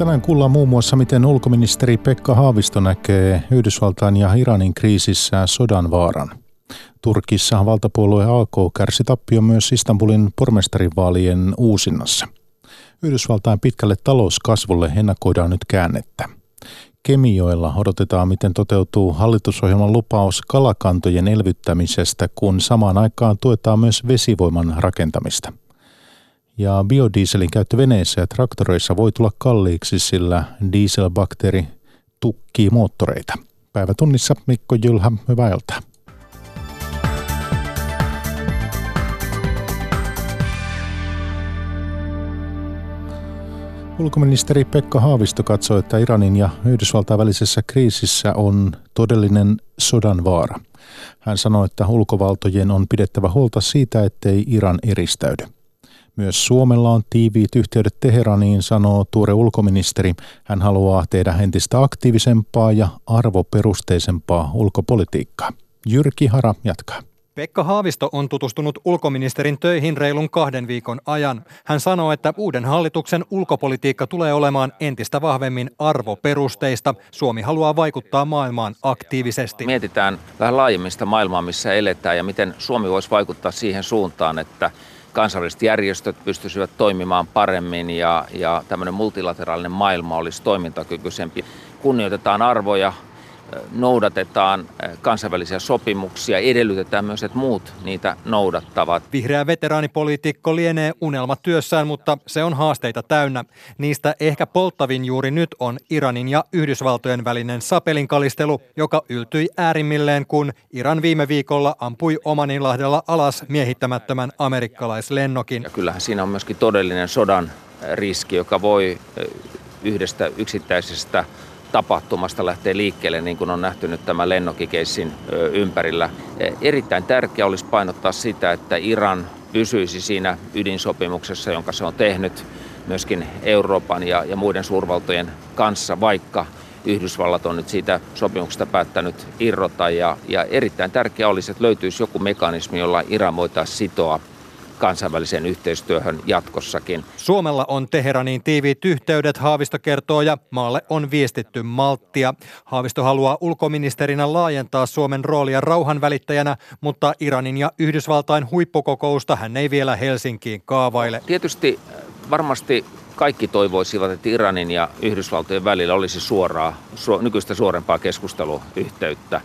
Tänään kuullaan muun muassa, miten ulkoministeri Pekka Haavisto näkee Yhdysvaltain ja Iranin kriisissä sodan vaaran. Turkissa valtapuolue AK kärsi tappio myös Istanbulin pormestarivaalien uusinnassa. Yhdysvaltain pitkälle talouskasvulle ennakoidaan nyt käännettä. Kemijoella odotetaan, miten toteutuu hallitusohjelman lupaus kalakantojen elvyttämisestä, kun samaan aikaan tuetaan myös vesivoiman rakentamista. Ja biodieselin käyttö veneissä ja traktoreissa voi tulla kalliiksi, sillä dieselbakteeri tukkii moottoreita. Päivätunnissa Mikko Jylhä, hyvää iltaa. Ulkoministeri Pekka Haavisto katsoi, että Iranin ja Yhdysvaltain välisessä kriisissä on todellinen sodan vaara. Hän sanoi, että ulkovaltojen on pidettävä huolta siitä, ettei Iran eristäydy. Myös Suomella on tiiviit yhteydet Teheraniin, sanoo tuore ulkoministeri. Hän haluaa tehdä entistä aktiivisempaa ja arvoperusteisempaa ulkopolitiikkaa. Jyrki Hara jatkaa. Pekka Haavisto on tutustunut ulkoministerin töihin reilun kahden viikon ajan. Hän sanoo, että uuden hallituksen ulkopolitiikka tulee olemaan entistä vahvemmin arvoperusteista. Suomi haluaa vaikuttaa maailmaan aktiivisesti. Mietitään vähän laajemmista maailmaa, missä eletään ja miten Suomi voisi vaikuttaa siihen suuntaan, että kansainväliset järjestöt pystyisivät toimimaan paremmin ja, ja tämmöinen multilateraalinen maailma olisi toimintakykyisempi. Kunnioitetaan arvoja, noudatetaan kansainvälisiä sopimuksia, edellytetään myös, että muut niitä noudattavat. Vihreä veteraanipoliitikko lienee unelma työssään, mutta se on haasteita täynnä. Niistä ehkä polttavin juuri nyt on Iranin ja Yhdysvaltojen välinen sapelinkalistelu, joka yltyi äärimmilleen, kun Iran viime viikolla ampui Omaninlahdella alas miehittämättömän amerikkalaislennokin. Ja kyllähän siinä on myöskin todellinen sodan riski, joka voi yhdestä yksittäisestä tapahtumasta lähtee liikkeelle, niin kuin on nähty nyt tämän lennokikeissin ympärillä. E, erittäin tärkeää olisi painottaa sitä, että Iran pysyisi siinä ydinsopimuksessa, jonka se on tehnyt myöskin Euroopan ja, ja muiden suurvaltojen kanssa, vaikka Yhdysvallat on nyt siitä sopimuksesta päättänyt irrota. Ja, ja erittäin tärkeää olisi, että löytyisi joku mekanismi, jolla Iran voitaisiin sitoa kansainväliseen yhteistyöhön jatkossakin. Suomella on Teheraniin tiiviit yhteydet, Haavisto kertoo, ja maalle on viestitty malttia. Haavisto haluaa ulkoministerinä laajentaa Suomen roolia rauhanvälittäjänä, mutta Iranin ja Yhdysvaltain huippukokousta hän ei vielä Helsinkiin kaavaile. Tietysti äh, varmasti kaikki toivoisivat, että Iranin ja Yhdysvaltojen välillä olisi suoraa, su, nykyistä suorempaa keskusteluyhteyttä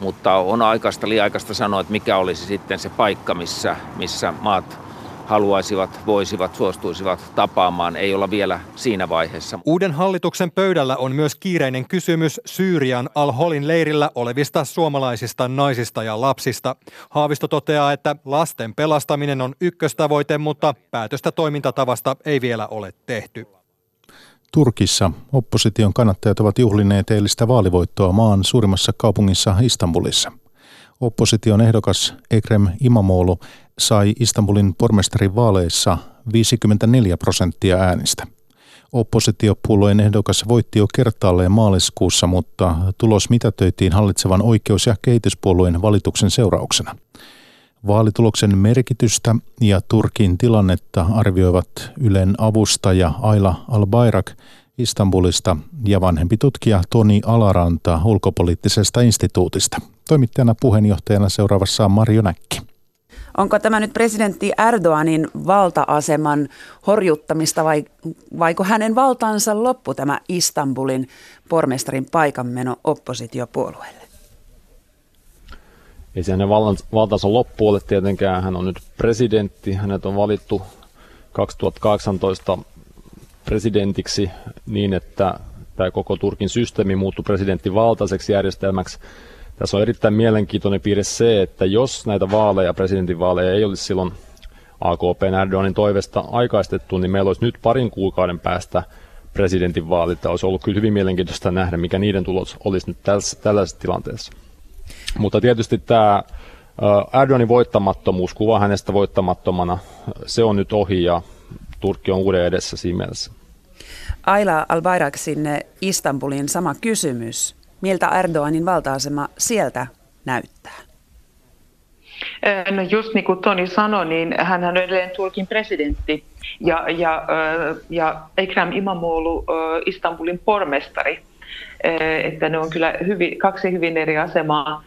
mutta on aikaista liiaikaista sanoa, että mikä olisi sitten se paikka, missä, missä maat haluaisivat, voisivat, suostuisivat tapaamaan, ei olla vielä siinä vaiheessa. Uuden hallituksen pöydällä on myös kiireinen kysymys Syyrian Al-Holin leirillä olevista suomalaisista naisista ja lapsista. Haavisto toteaa, että lasten pelastaminen on ykköstavoite, mutta päätöstä toimintatavasta ei vielä ole tehty. Turkissa opposition kannattajat ovat juhlineet eilistä vaalivoittoa maan suurimmassa kaupungissa Istanbulissa. Opposition ehdokas Ekrem Imamoglu sai Istanbulin pormestarin vaaleissa 54 prosenttia äänistä. Oppositiopuolueen ehdokas voitti jo kertaalleen maaliskuussa, mutta tulos mitätöitiin hallitsevan oikeus- ja kehityspuolueen valituksen seurauksena. Vaalituloksen merkitystä ja Turkin tilannetta arvioivat Ylen avustaja Aila Albayrak Istanbulista ja vanhempi tutkija Toni Alaranta ulkopoliittisesta instituutista. Toimittajana puheenjohtajana seuraavassa on Marjo Näkki. Onko tämä nyt presidentti Erdoganin valta-aseman horjuttamista vai vaiko hänen valtaansa loppu tämä Istanbulin pormestarin paikanmeno oppositiopuolueelle? Ei se hänen valtansa loppu ole tietenkään. Hän on nyt presidentti. Hänet on valittu 2018 presidentiksi niin, että tämä koko Turkin systeemi muuttui presidenttivaltaiseksi järjestelmäksi. Tässä on erittäin mielenkiintoinen piirre se, että jos näitä vaaleja, presidentinvaaleja ei olisi silloin AKP Erdoganin toivesta aikaistettu, niin meillä olisi nyt parin kuukauden päästä presidentinvaalit. Olisi ollut kyllä hyvin mielenkiintoista nähdä, mikä niiden tulos olisi nyt tällaisessa tilanteessa. Mutta tietysti tämä Erdoganin voittamattomuus, kuva hänestä voittamattomana, se on nyt ohi ja Turkki on uuden edessä siinä mielessä. Aila Albayrak sinne Istanbulin sama kysymys. Miltä Erdoganin valta-asema sieltä näyttää? No just niin kuin Toni sanoi, niin hän on edelleen Turkin presidentti ja, ja, ja Ekrem Imamoglu Istanbulin pormestari. Että ne on kyllä hyvin, kaksi hyvin eri asemaa.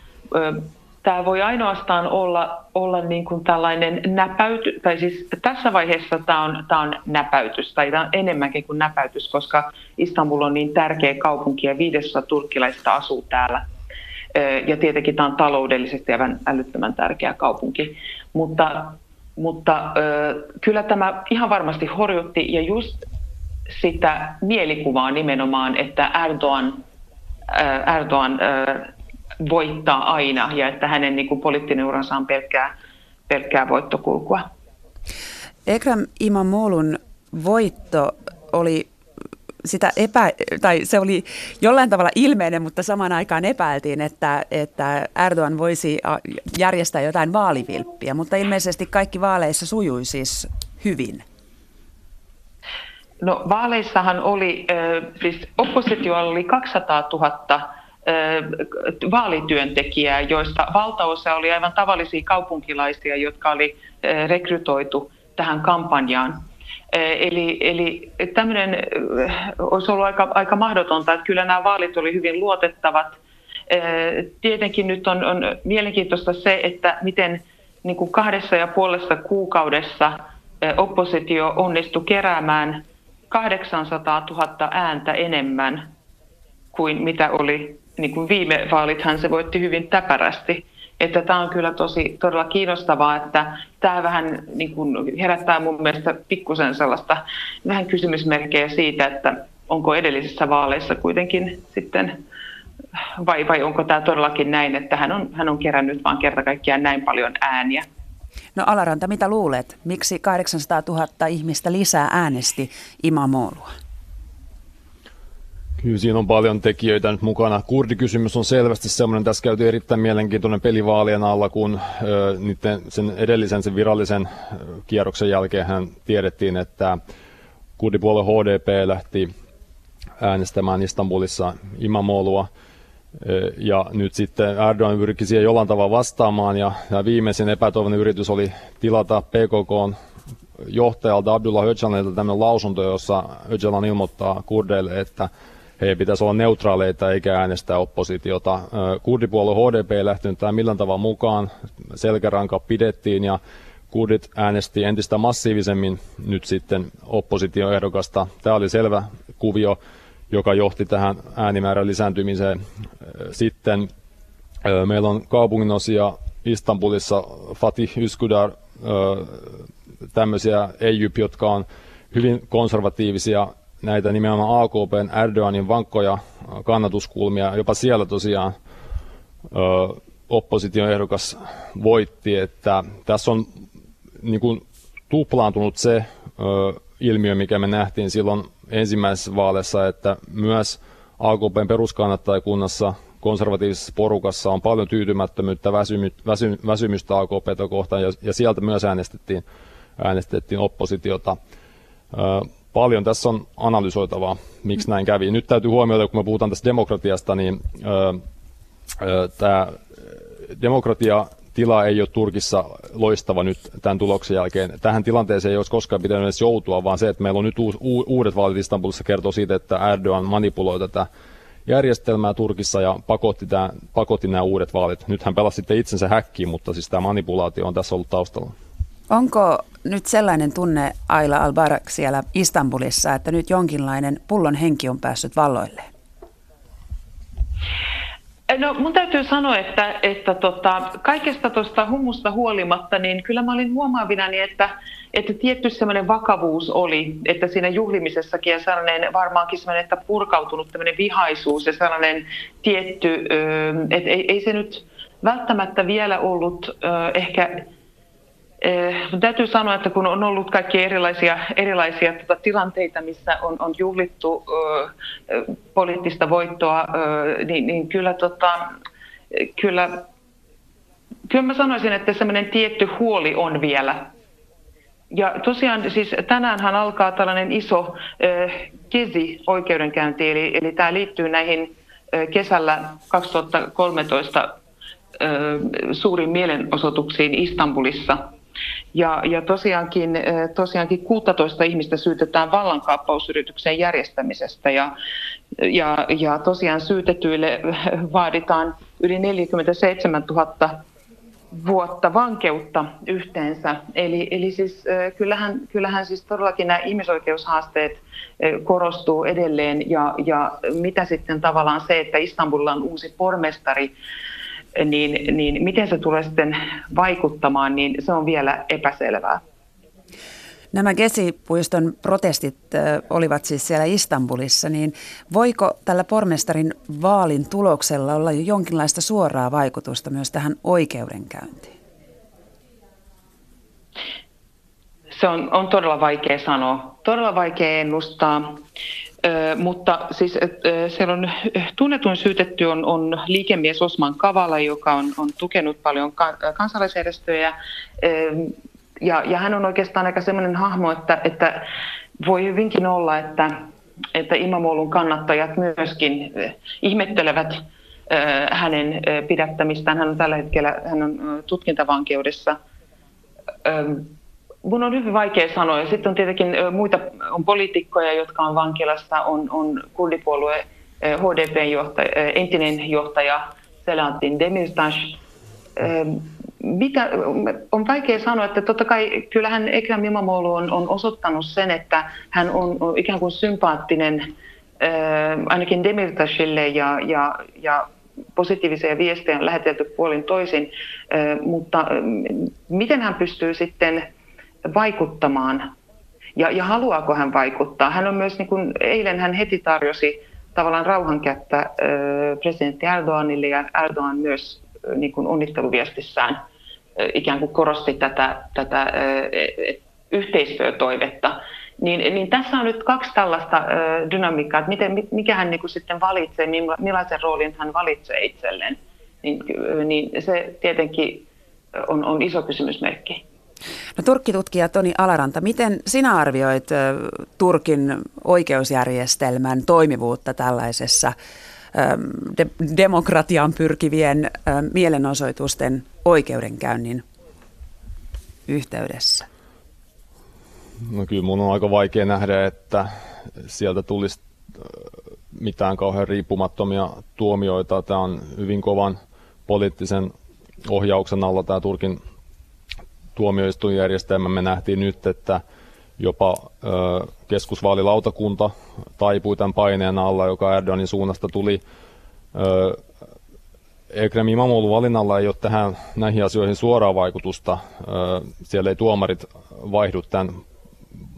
Tämä voi ainoastaan olla, olla niin kuin tällainen näpäytys, tai siis tässä vaiheessa tämä on, tämä on näpäytys, tai tämä on enemmänkin kuin näpäytys, koska Istanbul on niin tärkeä kaupunki ja viidesosa turkkilaista asuu täällä ja tietenkin tämä on taloudellisesti aivan älyttömän tärkeä kaupunki. Mutta, mutta kyllä tämä ihan varmasti horjutti ja just sitä mielikuvaa nimenomaan, että Erdogan, Erdogan voittaa aina ja että hänen niin kuin, poliittinen uransa on pelkkää, pelkkää voittokulkua. Ekrem Imamolun voitto oli sitä epä, tai se oli jollain tavalla ilmeinen, mutta samaan aikaan epäiltiin, että, että Erdogan voisi järjestää jotain vaalivilppiä, mutta ilmeisesti kaikki vaaleissa sujui siis hyvin. No vaaleissahan oli, siis oppositio oli 200 000 vaalityöntekijää, joista valtaosa oli aivan tavallisia kaupunkilaisia, jotka oli rekrytoitu tähän kampanjaan. Eli, eli tämmöinen olisi ollut aika, aika mahdotonta, että kyllä nämä vaalit oli hyvin luotettavat. Tietenkin nyt on, on mielenkiintoista se, että miten niin kuin kahdessa ja puolessa kuukaudessa oppositio onnistui keräämään 800 000 ääntä enemmän kuin mitä oli niin kuin viime vaalithan se voitti hyvin täpärästi. Että tämä on kyllä tosi todella kiinnostavaa, että tämä vähän niin kuin herättää mun mielestä pikkusen sellaista vähän kysymysmerkkejä siitä, että onko edellisissä vaaleissa kuitenkin sitten vai, vai onko tämä todellakin näin, että hän on, hän on kerännyt vaan kerta kaikkiaan näin paljon ääniä. No Alaranta, mitä luulet? Miksi 800 000 ihmistä lisää äänesti Imamolua? Kyllä siinä on paljon tekijöitä nyt mukana. Kurdikysymys on selvästi semmoinen, tässä käytiin erittäin mielenkiintoinen pelivaalien alla, kun ö, niiden, sen edellisen, sen virallisen kierroksen jälkeen tiedettiin, että kurdipuolue HDP lähti äänestämään Istanbulissa Imamolua. Ja nyt sitten Erdogan pyrki siihen jollain tavalla vastaamaan, ja, ja viimeisin epätoivoinen yritys oli tilata PKK johtajalta Abdullah Öcalanilta tämmöinen lausunto, jossa Öcalan ilmoittaa kurdeille, että heidän pitäisi olla neutraaleita eikä äänestää oppositiota. Kurdipuolue HDP ei lähtenyt tähän millään tavalla mukaan, selkäranka pidettiin ja kurdit äänesti entistä massiivisemmin nyt sitten oppositioehdokasta. Tämä oli selvä kuvio, joka johti tähän äänimäärän lisääntymiseen. Sitten meillä on kaupunginosia Istanbulissa, Fatih Üsküdar, tämmöisiä EYP, jotka on hyvin konservatiivisia näitä nimenomaan AKPn Erdoganin vankkoja kannatuskulmia. Jopa siellä tosiaan ö, opposition ehdokas voitti, että tässä on niin kuin, tuplaantunut se ö, ilmiö, mikä me nähtiin silloin ensimmäisessä vaaleissa, että myös AKPn peruskannattajakunnassa konservatiivisessa porukassa on paljon tyytymättömyyttä, väsymy, väsy, väsymystä AKPta kohtaan ja, ja sieltä myös äänestettiin, äänestettiin oppositiota. Ö, paljon tässä on analysoitavaa, miksi näin kävi. Nyt täytyy huomioida, kun me puhutaan tästä demokratiasta, niin tämä demokratia tila ei ole Turkissa loistava nyt tämän tuloksen jälkeen. Tähän tilanteeseen ei olisi koskaan pitänyt edes joutua, vaan se, että meillä on nyt uudet vaalit Istanbulissa kertoo siitä, että Erdogan manipuloi tätä järjestelmää Turkissa ja pakotti, tämän, pakotti nämä uudet vaalit. Nyt hän pelasi sitten itsensä häkkiin, mutta siis tämä manipulaatio on tässä ollut taustalla. Onko nyt sellainen tunne Aila Albarak siellä Istanbulissa, että nyt jonkinlainen pullon henki on päässyt valloille? No mun täytyy sanoa, että, että tota, kaikesta tuosta humusta huolimatta, niin kyllä mä olin huomaavinani, että, että tietty semmoinen vakavuus oli, että siinä juhlimisessakin ja sellainen varmaankin semmoinen, että purkautunut tämmöinen vihaisuus ja sellainen tietty, että ei, ei se nyt välttämättä vielä ollut ehkä Eh, täytyy sanoa, että kun on ollut kaikki erilaisia, erilaisia tota, tilanteita, missä on, on juhlittu ö, poliittista voittoa, ö, niin, niin kyllä, tota, kyllä, kyllä mä sanoisin, että semmoinen tietty huoli on vielä. Ja tosiaan siis tänäänhän alkaa tällainen iso ö, kesi-oikeudenkäynti, eli, eli tämä liittyy näihin ö, kesällä 2013 suuriin mielenosoituksiin Istanbulissa. Ja, ja tosiaankin, tosiaankin 16 ihmistä syytetään vallankaappausyrityksen järjestämisestä ja, ja, ja tosiaan syytetyille vaaditaan yli 47 000 vuotta vankeutta yhteensä. Eli, eli siis, kyllähän, kyllähän siis todellakin nämä ihmisoikeushaasteet korostuu edelleen ja, ja mitä sitten tavallaan se, että Istanbulilla on uusi pormestari, niin, niin miten se tulee sitten vaikuttamaan, niin se on vielä epäselvää. Nämä Gesi-puiston protestit olivat siis siellä Istanbulissa, niin voiko tällä pormestarin vaalin tuloksella olla jo jonkinlaista suoraa vaikutusta myös tähän oikeudenkäyntiin? Se on, on todella vaikea sanoa, todella vaikea ennustaa. Mutta siis siellä on tunnetuin syytetty on, on liikemies Osman Kavala, joka on, on tukenut paljon ka, kansalaisjärjestöjä. Ja, ja hän on oikeastaan aika semmoinen hahmo, että, että voi hyvinkin olla, että, että Imamoulun kannattajat myöskin ihmettelevät hänen pidättämistään. Hän on tällä hetkellä hän on tutkintavankeudessa. Mun on hyvin vaikea sanoa. Ja sitten on tietenkin muita on poliitikkoja, jotka on vankilassa. On, on kurdipuolue HDPn johtaja, entinen johtaja Selahattin Demirtas mitä, on vaikea sanoa, että totta kai kyllähän Ekrem Imamoglu on, on osoittanut sen, että hän on, on ikään kuin sympaattinen ainakin Demirtasille ja, ja, ja positiivisia viestejä on lähetelty puolin toisin, mutta miten hän pystyy sitten vaikuttamaan ja, ja haluaako hän vaikuttaa? Hän on myös, niin kuin, eilen hän heti tarjosi tavallaan rauhankättä presidentti Erdoganille ja Erdogan myös niin kuin onnitteluviestissään ikään kuin korosti tätä, tätä yhteistyötoivetta. Niin, niin tässä on nyt kaksi tällaista dynamiikkaa, että miten, mikä hän niin kuin sitten valitsee, millaisen roolin hän valitsee itselleen. Niin, niin se tietenkin on, on iso kysymysmerkki. No Turkkitutkija Toni Alaranta, miten sinä arvioit Turkin oikeusjärjestelmän toimivuutta tällaisessa de- demokratiaan pyrkivien mielenosoitusten oikeudenkäynnin yhteydessä? No kyllä mun on aika vaikea nähdä, että sieltä tulisi mitään kauhean riippumattomia tuomioita. Tämä on hyvin kovan poliittisen ohjauksen alla tämä Turkin tuomioistuinjärjestelmä. Me nähtiin nyt, että jopa ö, keskusvaalilautakunta taipui tämän paineen alla, joka Erdoganin suunnasta tuli. Ö, Ekrem Imamoglu valinnalla ei ole tähän näihin asioihin suoraa vaikutusta. Ö, siellä ei tuomarit vaihdu tämän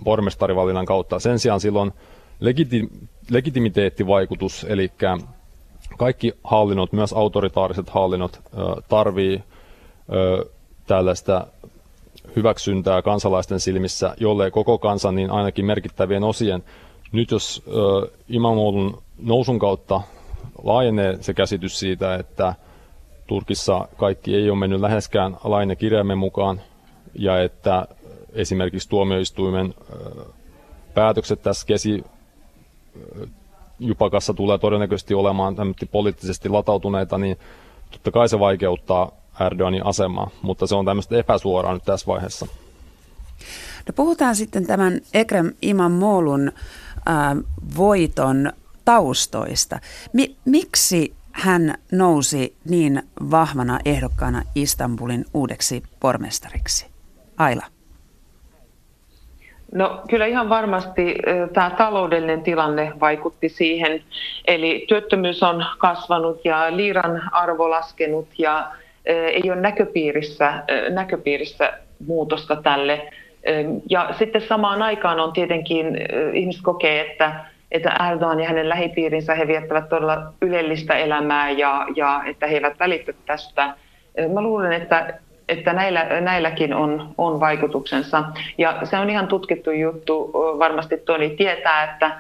pormestarivalinnan kautta. Sen sijaan silloin legiti- legitimiteettivaikutus, eli kaikki hallinnot, myös autoritaariset hallinnot, tarvii tällaista hyväksyntää kansalaisten silmissä, jollei koko kansan, niin ainakin merkittävien osien. Nyt jos äh, Imamoulun nousun kautta laajenee se käsitys siitä, että Turkissa kaikki ei ole mennyt läheskään lain ja kirjaimen mukaan, ja että esimerkiksi tuomioistuimen päätökset tässä kesi jupakassa tulee todennäköisesti olemaan poliittisesti latautuneita, niin totta kai se vaikeuttaa Erdoganin asemaa, mutta se on tämmöistä epäsuoraa nyt tässä vaiheessa. No puhutaan sitten tämän Ekrem Imamolun äh, voiton taustoista. Mi- miksi hän nousi niin vahvana ehdokkaana Istanbulin uudeksi pormestariksi? Aila. No kyllä ihan varmasti tämä taloudellinen tilanne vaikutti siihen. Eli työttömyys on kasvanut ja liiran arvo laskenut ja ei ole näköpiirissä, näköpiirissä muutosta tälle. Ja sitten samaan aikaan on tietenkin, ihmiset kokee, että, että Erdogan ja hänen lähipiirinsä he viettävät todella ylellistä elämää ja, ja että he eivät välity tästä. Mä luulen, että, että näillä, näilläkin on, on vaikutuksensa. Ja se on ihan tutkittu juttu. Varmasti Toni tietää, että,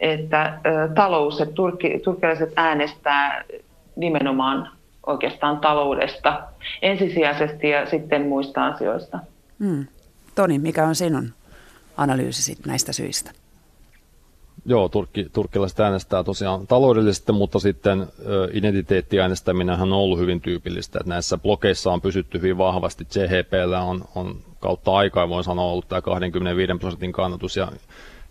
että talous, että turkki, turkkilaiset äänestää nimenomaan oikeastaan taloudesta ensisijaisesti ja sitten muista asioista. Hmm. Toni, mikä on sinun analyysisi näistä syistä? Joo, turkki, turkkilaiset äänestää tosiaan taloudellisesti, mutta sitten identiteettiäänestäminen on ollut hyvin tyypillistä. Että näissä blokeissa on pysytty hyvin vahvasti. CHPllä on, on kautta aikaa, voin sanoa, ollut tämä 25 prosentin kannatus ja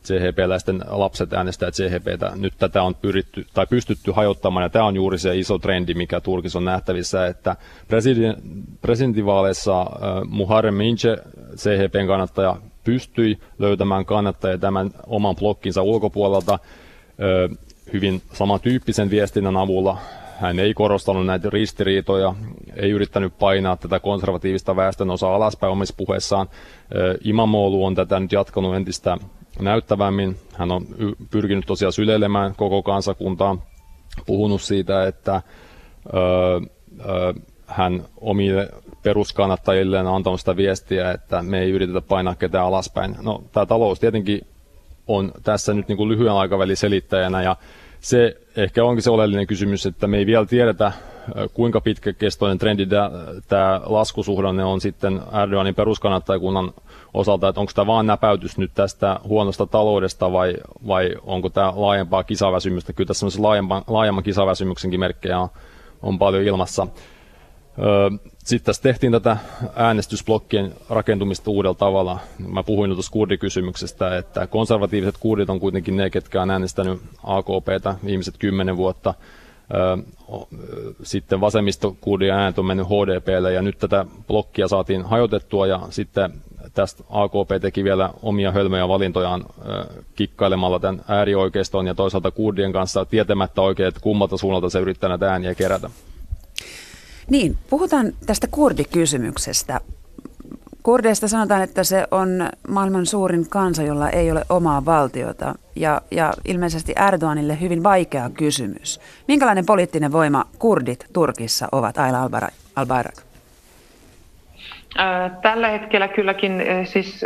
CHP-läisten lapset äänestää CHPtä. Nyt tätä on pyritty, tai pystytty hajottamaan, ja tämä on juuri se iso trendi, mikä Turkissa on nähtävissä, että presidentinvaaleissa Muharrem Ince, CHPn kannattaja, pystyi löytämään kannattajia tämän oman blokkinsa ulkopuolelta hyvin samantyyppisen viestinnän avulla. Hän ei korostanut näitä ristiriitoja, ei yrittänyt painaa tätä konservatiivista väestön osaa alaspäin omissa puheissaan. Imamolu on tätä nyt jatkanut entistä näyttävämmin. Hän on pyrkinyt tosiaan syleilemään koko kansakuntaa, puhunut siitä, että öö, öö, hän omille peruskannattajilleen on antanut sitä viestiä, että me ei yritetä painaa ketään alaspäin. No, tämä talous tietenkin on tässä nyt niin kuin lyhyen aikavälin selittäjänä ja se ehkä onkin se oleellinen kysymys, että me ei vielä tiedetä, kuinka pitkäkestoinen trendi tämä laskusuhdanne on sitten Erdoganin peruskannattajakunnan osalta, että onko tämä vaan näpäytys nyt tästä huonosta taloudesta vai, vai onko tämä laajempaa kisaväsymystä. Kyllä tässä laajemman, laajemman kisaväsymyksenkin merkkejä on, on paljon ilmassa. Sitten tässä tehtiin tätä äänestysblokkien rakentumista uudella tavalla. Mä puhuin tuossa kurdikysymyksestä, että konservatiiviset kurdit on kuitenkin ne, ketkä on äänestänyt AKPtä viimeiset kymmenen vuotta. Sitten vasemmistokurdien äänet on mennyt HDPlle ja nyt tätä blokkia saatiin hajotettua ja sitten tästä AKP teki vielä omia hölmöjä valintojaan kikkailemalla tämän äärioikeiston ja toisaalta kurdien kanssa tietämättä oikein, että kummalta suunnalta se yrittää näitä ääniä kerätä. Niin, puhutaan tästä kurdikysymyksestä. Kurdeista sanotaan, että se on maailman suurin kansa, jolla ei ole omaa valtiota ja, ja ilmeisesti Erdoganille hyvin vaikea kysymys. Minkälainen poliittinen voima kurdit Turkissa ovat, Aila Albayrak? Tällä hetkellä kylläkin siis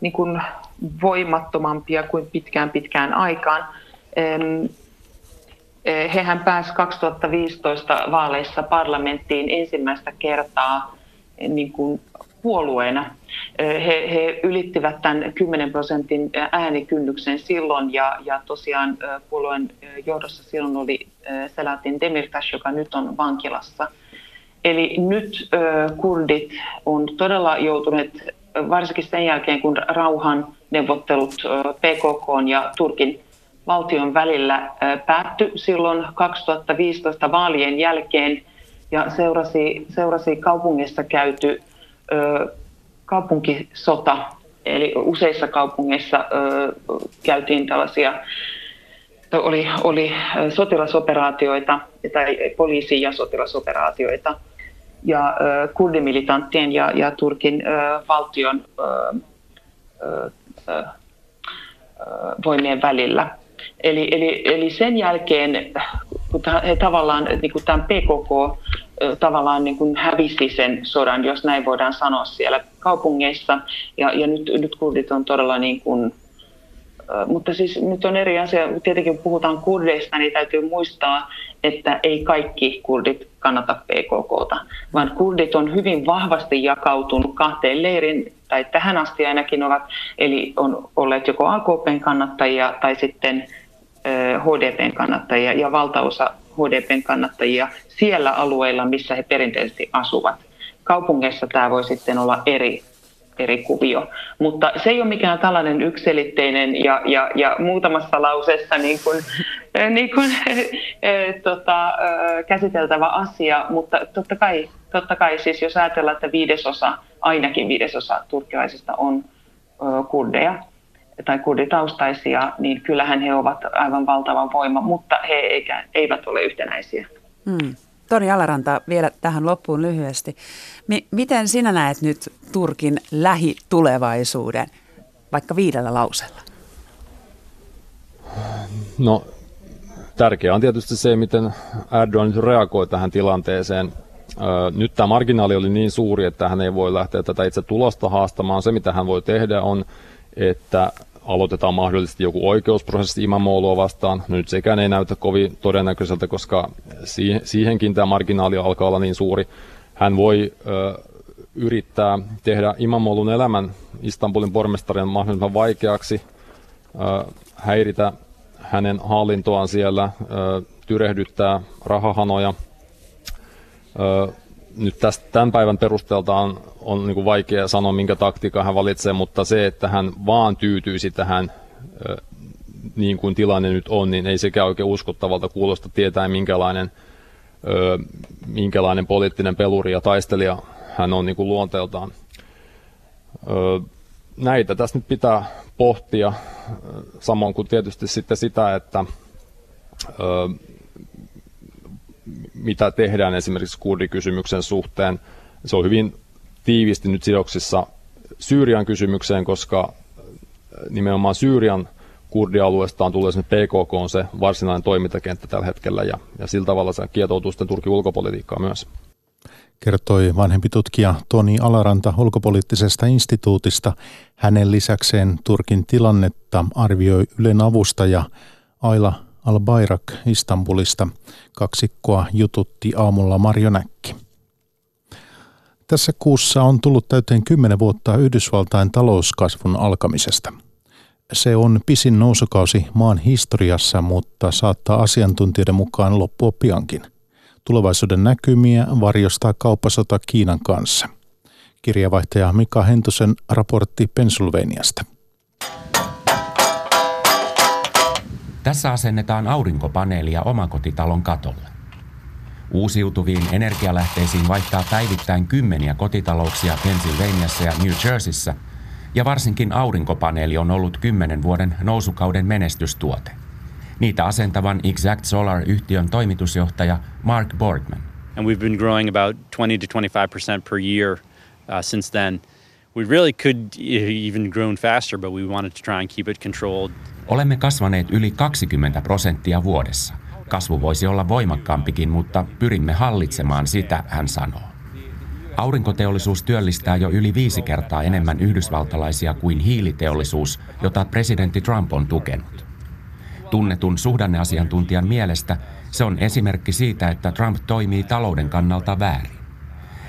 niin kuin voimattomampia kuin pitkään pitkään aikaan. Hehän pääsi 2015 vaaleissa parlamenttiin ensimmäistä kertaa niin kuin puolueena. He, he ylittivät tämän 10 prosentin äänikynnyksen silloin ja, ja tosiaan puolueen johdossa silloin oli Selatin Demirtas, joka nyt on vankilassa – Eli nyt kurdit on todella joutuneet, varsinkin sen jälkeen kun rauhan neuvottelut PKK ja Turkin valtion välillä päättyi silloin 2015 vaalien jälkeen ja seurasi, seurasi kaupungissa käyty kaupunkisota, eli useissa kaupungeissa käytiin tällaisia oli, oli sotilasoperaatioita tai poliisi- ja sotilasoperaatioita ja kurdimilitanttien ja, ja Turkin äh, valtion äh, äh, voimien välillä. Eli, eli, eli sen jälkeen, kun he tavallaan, niin kuin tämän PKK tavallaan niin kuin hävisi sen sodan, jos näin voidaan sanoa siellä kaupungeissa, ja, ja nyt, nyt kurdit on todella niin kuin, mutta siis nyt on eri asia, tietenkin kun puhutaan kurdeista, niin täytyy muistaa, että ei kaikki kurdit kannata PKKta, vaan kurdit on hyvin vahvasti jakautunut kahteen leirin, tai tähän asti ainakin ovat, eli on olleet joko AKPn kannattajia tai sitten HDPn kannattajia, ja valtaosa HDPn kannattajia siellä alueilla, missä he perinteisesti asuvat. Kaupungeissa tämä voi sitten olla eri eri kuvio. Mutta se ei ole mikään tällainen yksilitteinen ja, ja, ja muutamassa lauseessa niin kuin, niin kuin, tota, käsiteltävä asia, mutta totta kai, totta kai siis jos ajatellaan, että viidesosa, ainakin viidesosa turkkilaisista on kurdeja tai kurditaustaisia, niin kyllähän he ovat aivan valtava voima, mutta he eikä, eivät ole yhtenäisiä. Hmm. Toni Alaranta vielä tähän loppuun lyhyesti. M- miten sinä näet nyt Turkin lähitulevaisuuden, vaikka viidellä lausella? No, tärkeää on tietysti se, miten Erdogan nyt reagoi tähän tilanteeseen. Nyt tämä marginaali oli niin suuri, että hän ei voi lähteä tätä itse tulosta haastamaan. Se, mitä hän voi tehdä, on, että aloitetaan mahdollisesti joku oikeusprosessi Imamoloa vastaan. No nyt sekään ei näytä kovin todennäköiseltä, koska siihenkin tämä marginaali alkaa olla niin suuri. Hän voi ö, yrittää tehdä Imamolun elämän Istanbulin pormestarin mahdollisimman vaikeaksi. Ö, häiritä hänen hallintoaan siellä, tyrehdyttää rahahanoja. Nyt tästä, tämän päivän perusteelta on, on niin kuin vaikea sanoa, minkä taktiikan hän valitsee, mutta se, että hän vaan tyytyisi tähän niin kuin tilanne nyt on, niin ei sekään oikein uskottavalta kuulosta tietää, minkälainen, minkälainen poliittinen peluri ja taistelija hän on niin kuin luonteeltaan. Näitä tässä nyt pitää pohtia, samoin kuin tietysti sitten sitä, että mitä tehdään esimerkiksi kurdikysymyksen suhteen. Se on hyvin tiivisti nyt sidoksissa Syyrian kysymykseen, koska nimenomaan Syyrian kurdialueesta on tullut PKK on se varsinainen toimintakenttä tällä hetkellä ja, ja sillä tavalla se kietoutuu sitten Turkin ulkopolitiikkaa myös kertoi vanhempi tutkija Toni Alaranta ulkopoliittisesta instituutista. Hänen lisäkseen Turkin tilannetta arvioi Ylen avustaja Aila Al-Bayrak Istanbulista. Kaksikkoa jututti aamulla Marjo Näkki. Tässä kuussa on tullut täyteen kymmenen vuotta Yhdysvaltain talouskasvun alkamisesta. Se on pisin nousukausi maan historiassa, mutta saattaa asiantuntijoiden mukaan loppua piankin – Tulevaisuuden näkymiä varjostaa kauppasota Kiinan kanssa. Kirjavaihtaja Mika Hentosen raportti Pennsylvaniasta. Tässä asennetaan aurinkopaneelia omakotitalon katolle. Uusiutuviin energialähteisiin vaihtaa päivittäin kymmeniä kotitalouksia Pennsylvaniassa ja New Jerseyssä, ja varsinkin aurinkopaneeli on ollut kymmenen vuoden nousukauden menestystuote – Niitä asentavan Exact Solar-yhtiön toimitusjohtaja Mark Borgman. And we've been growing about 20 to 25% per year uh, since then. We really could even grown faster, but we wanted to try and keep it controlled. Olemme kasvaneet yli 20 prosenttia vuodessa. Kasvu voisi olla voimakkaampikin, mutta pyrimme hallitsemaan sitä, hän sanoo. Aurinkoteollisuus työllistää jo yli viisi kertaa enemmän yhdysvaltalaisia kuin hiiliteollisuus, jota presidentti Trump on tukenut. Tunnetun suhdanneasiantuntijan mielestä se on esimerkki siitä, että Trump toimii talouden kannalta väärin.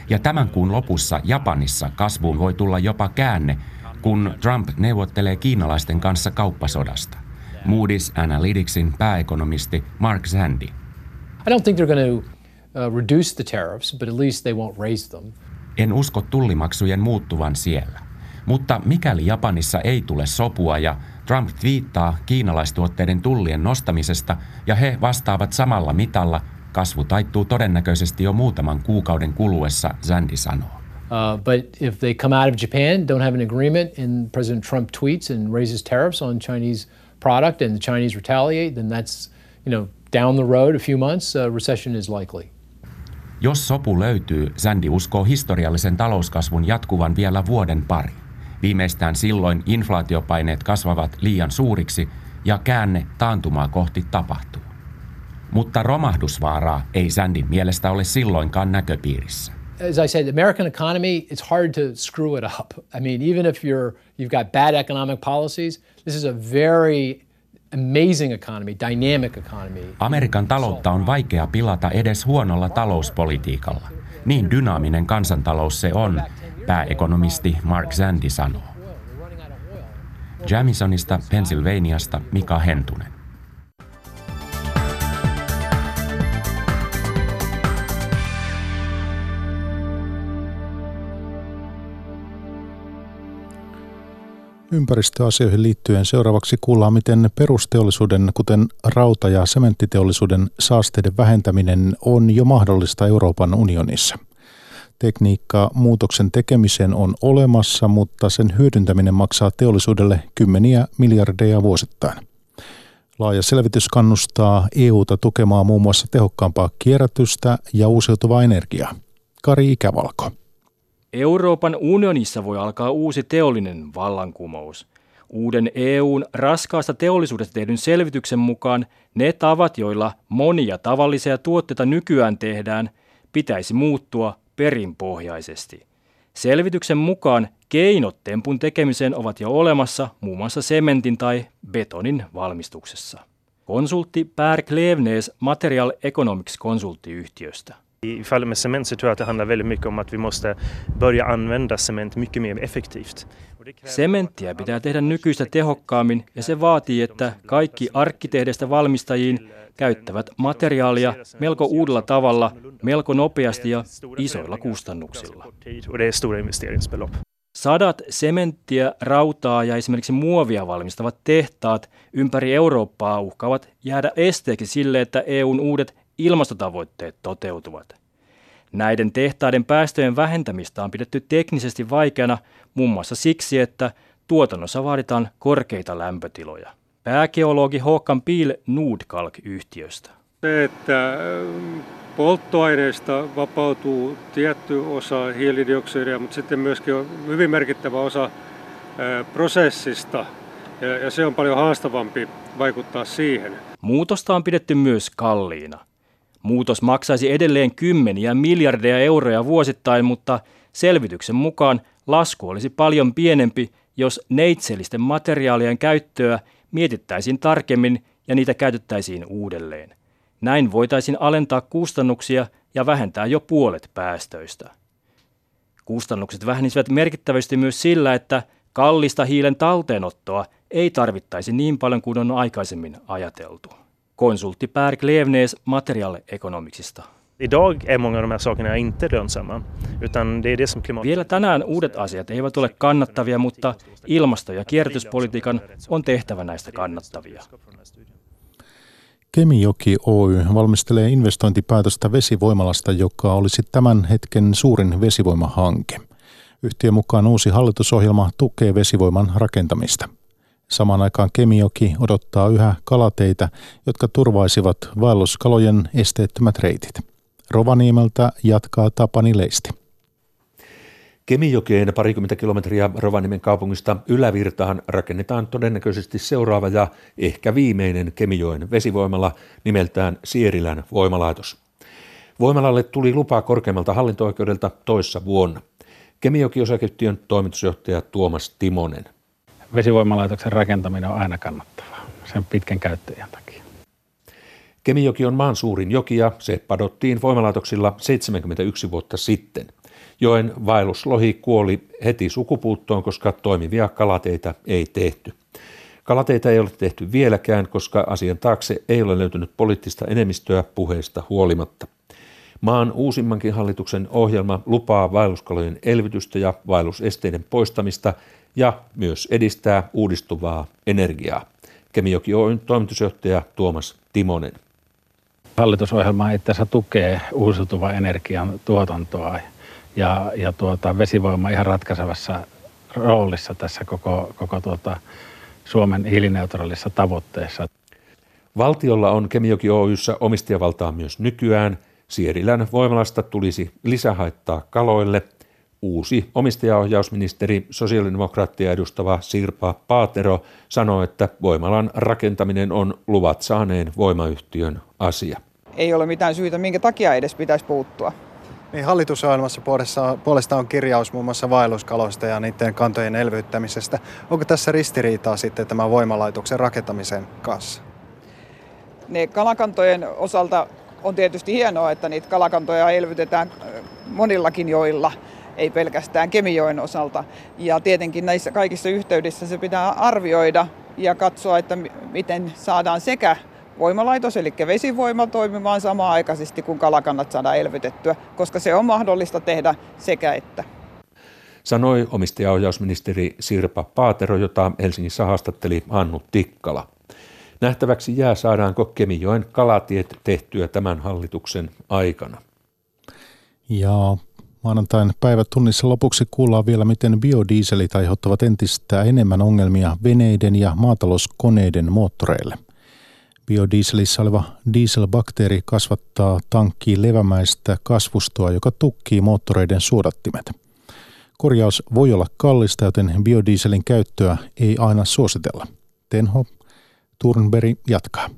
Ja tämän kuun lopussa Japanissa kasvuun voi tulla jopa käänne, kun Trump neuvottelee kiinalaisten kanssa kauppasodasta. Moody's Analyticsin pääekonomisti Mark Zandy. I don't think they're going to uh, reduce the tariffs, but at least they won't raise them. En usko tullimaksujen muuttuvan siellä. Mutta mikäli Japanissa ei tule sopua ja Trump viittaa kiinalaistuotteiden tullien nostamisesta ja he vastaavat samalla mitalla, kasvu taittuu todennäköisesti jo muutaman kuukauden kuluessa, Zandi sanoo. Uh, but if they come out of Japan, don't have an agreement, and President Trump tweets and raises tariffs on Chinese product, and the Chinese retaliate, then that's you know down the road a few months, uh, recession is likely. Jos sopu löytyy, Sandy uskoo historiallisen talouskasvun jatkuvan vielä vuoden pari. Viimeistään silloin inflaatiopaineet kasvavat liian suuriksi ja käänne taantumaa kohti tapahtuu. Mutta romahdusvaaraa ei Sandin mielestä ole silloinkaan näköpiirissä. As I said, the American economy, it's hard to screw it up. I mean, even if you're, you've got bad economic policies, this is a very amazing economy, dynamic economy. Amerikan taloutta on vaikea pilata edes huonolla talouspolitiikalla. Niin dynaaminen kansantalous se on, pääekonomisti Mark Zandy sanoo. Jamisonista, Pennsylvaniasta Mika Hentunen. Ympäristöasioihin liittyen seuraavaksi kuullaan, miten perusteollisuuden, kuten rauta- ja sementtiteollisuuden saasteiden vähentäminen on jo mahdollista Euroopan unionissa – Tekniikka muutoksen tekemiseen on olemassa, mutta sen hyödyntäminen maksaa teollisuudelle kymmeniä miljardeja vuosittain. Laaja selvitys kannustaa EUta tukemaan muun muassa tehokkaampaa kierrätystä ja uusiutuvaa energiaa. Kari Ikävalko. Euroopan unionissa voi alkaa uusi teollinen vallankumous. Uuden EUn raskaasta teollisuudesta tehdyn selvityksen mukaan ne tavat, joilla monia tavallisia tuotteita nykyään tehdään, pitäisi muuttua perinpohjaisesti. Selvityksen mukaan keinot tempun tekemiseen ovat jo olemassa muun muassa sementin tai betonin valmistuksessa. Konsultti Per Klevnes Material Economics konsulttiyhtiöstä. I fallet med cement så tror jag att det handlar väldigt mycket om att vi måste börja använda cement mycket mer effektivt. Sementtiä pitää tehdä nykyistä tehokkaammin ja se vaatii, että kaikki arkkitehdeistä valmistajiin käyttävät materiaalia melko uudella tavalla, melko nopeasti ja isoilla kustannuksilla. Sadat sementtiä, rautaa ja esimerkiksi muovia valmistavat tehtaat ympäri Eurooppaa uhkaavat jäädä esteeksi sille, että EUn uudet ilmastotavoitteet toteutuvat. Näiden tehtaiden päästöjen vähentämistä on pidetty teknisesti vaikeana muun muassa siksi, että tuotannossa vaaditaan korkeita lämpötiloja. Päägeologi Håkan Piil Nordkalk-yhtiöstä. Se, että ähm, polttoaineista vapautuu tietty osa hiilidioksidia, mutta sitten myöskin on hyvin merkittävä osa äh, prosessista, ja se on paljon haastavampi vaikuttaa siihen. Muutosta on pidetty myös kalliina. Muutos maksaisi edelleen kymmeniä miljardeja euroja vuosittain, mutta selvityksen mukaan lasku olisi paljon pienempi, jos neitsellisten materiaalien käyttöä mietittäisiin tarkemmin ja niitä käytettäisiin uudelleen. Näin voitaisiin alentaa kustannuksia ja vähentää jo puolet päästöistä. Kustannukset vähenisivät merkittävästi myös sillä, että kallista hiilen talteenottoa ei tarvittaisi niin paljon kuin on aikaisemmin ajateltu. Konsultti Per Klevnes materiaalekonomiksista. Idag är många av de här sakerna inte lönsamma. Utan det är det som klimat... Vielä tänään uudet asiat eivät ole kannattavia, mutta ilmasto- ja kierrätyspolitiikan on tehtävä näistä kannattavia. Kemijoki Oy valmistelee investointipäätöstä vesivoimalasta, joka olisi tämän hetken suurin vesivoimahanke. Yhtiön mukaan uusi hallitusohjelma tukee vesivoiman rakentamista. Samaan aikaan Kemijoki odottaa yhä kalateitä, jotka turvaisivat vaelluskalojen esteettömät reitit. Rovaniemeltä jatkaa Tapani Leisti. Kemijokeen parikymmentä kilometriä Rovaniemen kaupungista ylävirtaan rakennetaan todennäköisesti seuraava ja ehkä viimeinen Kemijoen vesivoimala nimeltään Sierilän voimalaitos. Voimalalle tuli lupa korkeammalta hallinto-oikeudelta toissa vuonna. Kemijoki-osakeyhtiön toimitusjohtaja Tuomas Timonen. Vesivoimalaitoksen rakentaminen on aina kannattavaa sen pitkän käyttäjän takia. Kemijoki on maan suurin joki ja se padottiin voimalaitoksilla 71 vuotta sitten. Joen vaelluslohi kuoli heti sukupuuttoon, koska toimivia kalateita ei tehty. Kalateita ei ole tehty vieläkään, koska asian taakse ei ole löytynyt poliittista enemmistöä puheesta huolimatta. Maan uusimmankin hallituksen ohjelma lupaa vaelluskalojen elvytystä ja vaellusesteiden poistamista ja myös edistää uudistuvaa energiaa. Kemijoki Oyn toimitusjohtaja Tuomas Timonen. Hallitusohjelma itse asiassa tukee uusiutuvan energian tuotantoa ja, ja tuota, vesivoima ihan ratkaisevassa roolissa tässä koko, koko tuota, Suomen hiilineutraalissa tavoitteessa. Valtiolla on Kemijoki Oyssä omistajavaltaa myös nykyään. Sierilän voimalasta tulisi lisähaittaa kaloille. Uusi omistajaohjausministeri, sosiaalidemokraattia edustava Sirpa Paatero, sanoi, että voimalan rakentaminen on luvat saaneen voimayhtiön asia. Ei ole mitään syytä, minkä takia edes pitäisi puuttua. Niin hallitusohjelmassa puolesta on kirjaus muun muassa vaelluskaloista ja niiden kantojen elvyttämisestä. Onko tässä ristiriitaa sitten tämän voimalaitoksen rakentamisen kanssa? Ne kalakantojen osalta on tietysti hienoa, että niitä kalakantoja elvytetään monillakin joilla, ei pelkästään Kemijoen osalta. Ja tietenkin näissä kaikissa yhteydissä se pitää arvioida ja katsoa, että miten saadaan sekä voimalaitos, eli vesivoima toimimaan samaan aikaisesti, kun kalakannat saadaan elvytettyä, koska se on mahdollista tehdä sekä että. Sanoi omistajaohjausministeri Sirpa Paatero, jota Helsingissä haastatteli Hannu Tikkala. Nähtäväksi jää saadaanko Kemijoen kalatiet tehtyä tämän hallituksen aikana. Ja maanantain päivätunnissa lopuksi kuullaan vielä, miten biodieselit aiheuttavat entistä enemmän ongelmia veneiden ja maatalouskoneiden moottoreille. Biodieselissä oleva dieselbakteeri kasvattaa tankkiin levämäistä kasvustoa, joka tukkii moottoreiden suodattimet. Korjaus voi olla kallista, joten biodieselin käyttöä ei aina suositella. Tenho Turnberg jatkaa.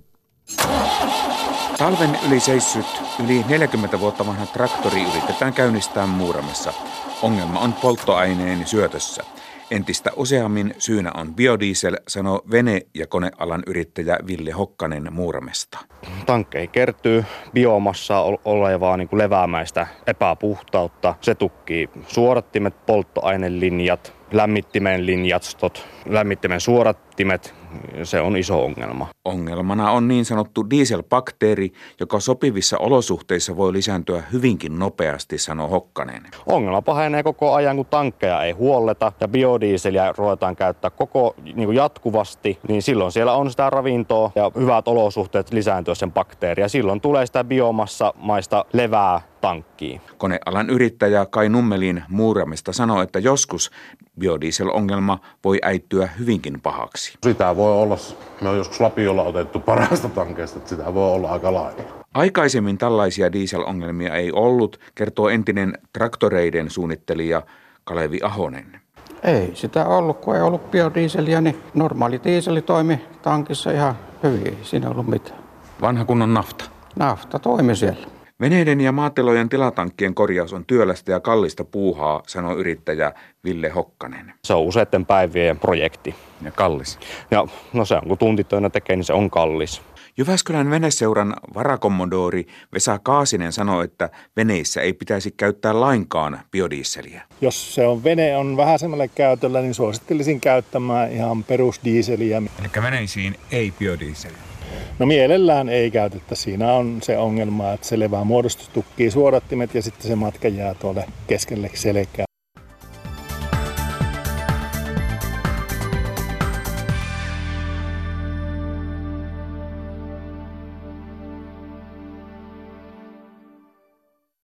Talven yli seissyt yli 40 vuotta vanha traktori yritetään käynnistää Muuramessa. Ongelma on polttoaineen syötössä. Entistä useammin syynä on biodiesel, sanoo vene- ja konealan yrittäjä Ville Hokkanen Muuramesta. Tankkeihin kertyy biomassaa olevaa niin kuin leväämäistä epäpuhtautta. Se tukkii suorattimet, polttoainelinjat, lämmittimen linjastot, lämmittimen suorattimet, se on iso ongelma. Ongelmana on niin sanottu dieselbakteeri, joka sopivissa olosuhteissa voi lisääntyä hyvinkin nopeasti, sanoo Hokkanen. Ongelma pahenee koko ajan, kun tankkeja ei huolleta ja biodieseliä ruvetaan käyttää koko niin kuin jatkuvasti, niin silloin siellä on sitä ravintoa ja hyvät olosuhteet lisääntyä sen bakteeria. Silloin tulee sitä biomassa-maista levää tankkiin. Konealan yrittäjä Kai Nummelin muuramista sanoo, että joskus biodieselongelma voi äittyä hyvinkin pahaksi. Sitä voi olla, me on joskus Lapiolla otettu parasta tankeista, että sitä voi olla aika lailla. Aikaisemmin tällaisia dieselongelmia ei ollut, kertoo entinen traktoreiden suunnittelija Kalevi Ahonen. Ei sitä ollut, kun ei ollut biodieseliä, niin normaali dieseli toimi tankissa ihan hyvin, ei siinä ollut mitään. Vanha kunnon nafta? Nafta toimi siellä. Veneiden ja maatilojen tilatankkien korjaus on työlästä ja kallista puuhaa, sanoi yrittäjä Ville Hokkanen. Se on useiden päivien projekti. Ja kallis? Ja, no se on, kun tuntitöinä tekee, niin se on kallis. Jyväskylän veneseuran varakommodori Vesa Kaasinen sanoi, että veneissä ei pitäisi käyttää lainkaan biodieseliä. Jos se on vene on vähän semmoille käytöllä, niin suosittelisin käyttämään ihan perusdieseliä. Eli veneisiin ei biodieseliä? No mielellään ei käytetä. Siinä on se ongelma, että se levää muodostus tukkii suodattimet ja sitten se matka jää tuolle keskelle selkää